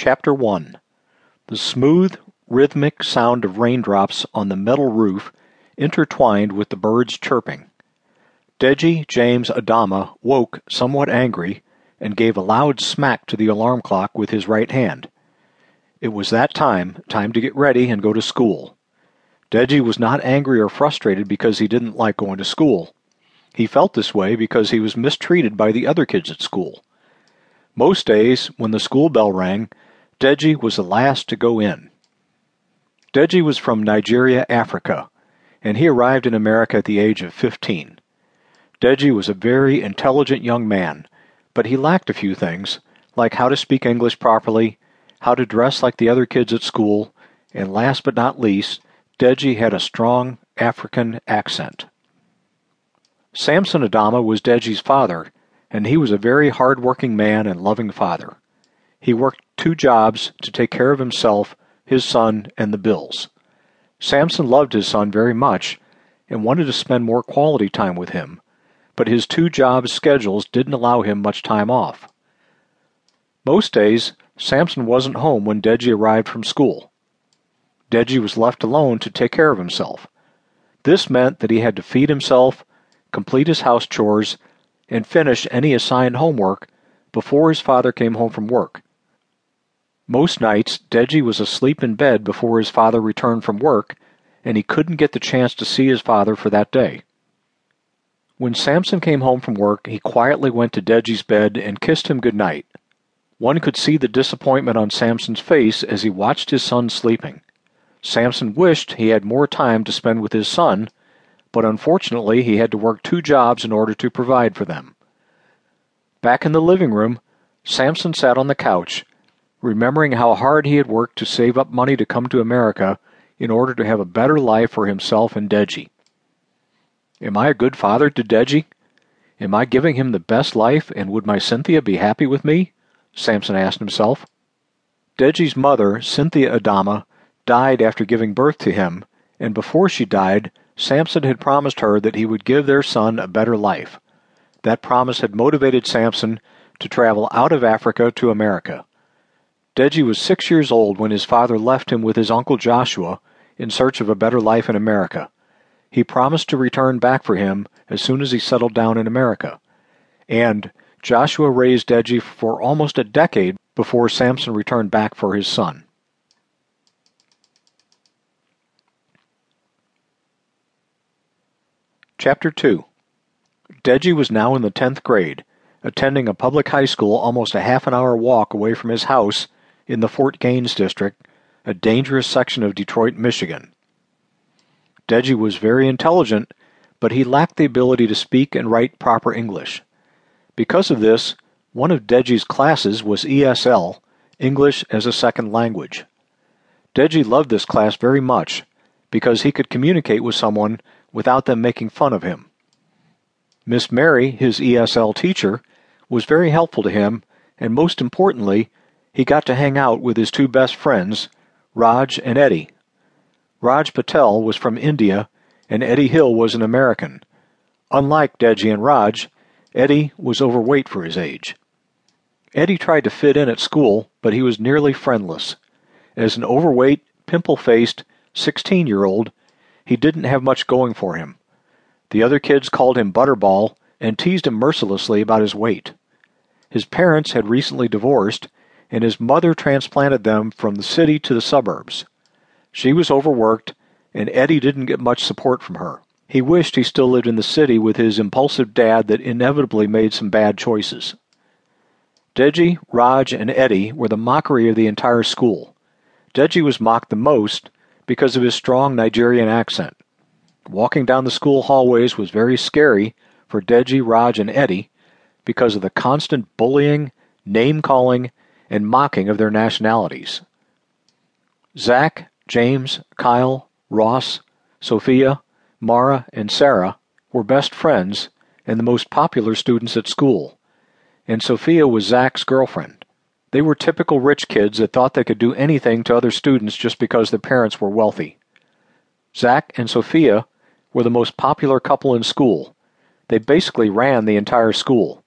Chapter 1 The smooth, rhythmic sound of raindrops on the metal roof intertwined with the birds chirping. Deji James Adama woke somewhat angry and gave a loud smack to the alarm clock with his right hand. It was that time, time to get ready and go to school. Deji was not angry or frustrated because he didn't like going to school. He felt this way because he was mistreated by the other kids at school. Most days, when the school bell rang, Deji was the last to go in. Deji was from Nigeria, Africa, and he arrived in America at the age of 15. Deji was a very intelligent young man, but he lacked a few things, like how to speak English properly, how to dress like the other kids at school, and last but not least, Deji had a strong African accent. Samson Adama was Deji's father, and he was a very hard-working man and loving father. He worked two jobs to take care of himself, his son, and the bills. Samson loved his son very much and wanted to spend more quality time with him, but his two job schedules didn't allow him much time off. Most days, Samson wasn't home when Deji arrived from school. Deji was left alone to take care of himself. This meant that he had to feed himself, complete his house chores, and finish any assigned homework before his father came home from work. Most nights, Deji was asleep in bed before his father returned from work, and he couldn't get the chance to see his father for that day. When Samson came home from work, he quietly went to Deji's bed and kissed him good night. One could see the disappointment on Samson's face as he watched his son sleeping. Samson wished he had more time to spend with his son, but unfortunately he had to work two jobs in order to provide for them. Back in the living room, Samson sat on the couch remembering how hard he had worked to save up money to come to America in order to have a better life for himself and Deji. Am I a good father to Deji? Am I giving him the best life, and would my Cynthia be happy with me? Samson asked himself. Deji's mother, Cynthia Adama, died after giving birth to him, and before she died, Samson had promised her that he would give their son a better life. That promise had motivated Samson to travel out of Africa to America. Deji was six years old when his father left him with his uncle Joshua in search of a better life in America. He promised to return back for him as soon as he settled down in America. And Joshua raised Deji for almost a decade before Samson returned back for his son. Chapter 2 Deji was now in the 10th grade, attending a public high school almost a half an hour walk away from his house in the Fort Gaines district, a dangerous section of Detroit, Michigan. Deji was very intelligent, but he lacked the ability to speak and write proper English. Because of this, one of Deji's classes was ESL, English as a Second Language. Deji loved this class very much because he could communicate with someone without them making fun of him. Miss Mary, his ESL teacher, was very helpful to him, and most importantly, he got to hang out with his two best friends, Raj and Eddie. Raj Patel was from India, and Eddie Hill was an American. Unlike Deji and Raj, Eddie was overweight for his age. Eddie tried to fit in at school, but he was nearly friendless. As an overweight, pimple faced, 16 year old, he didn't have much going for him. The other kids called him Butterball and teased him mercilessly about his weight. His parents had recently divorced, and his mother transplanted them from the city to the suburbs. She was overworked, and Eddie didn't get much support from her. He wished he still lived in the city with his impulsive dad that inevitably made some bad choices. Deji, Raj, and Eddie were the mockery of the entire school. Deji was mocked the most because of his strong Nigerian accent. Walking down the school hallways was very scary for Deji, Raj, and Eddie because of the constant bullying, name calling, and mocking of their nationalities. Zach, James, Kyle, Ross, Sophia, Mara, and Sarah were best friends and the most popular students at school, and Sophia was Zach's girlfriend. They were typical rich kids that thought they could do anything to other students just because their parents were wealthy. Zach and Sophia were the most popular couple in school. They basically ran the entire school.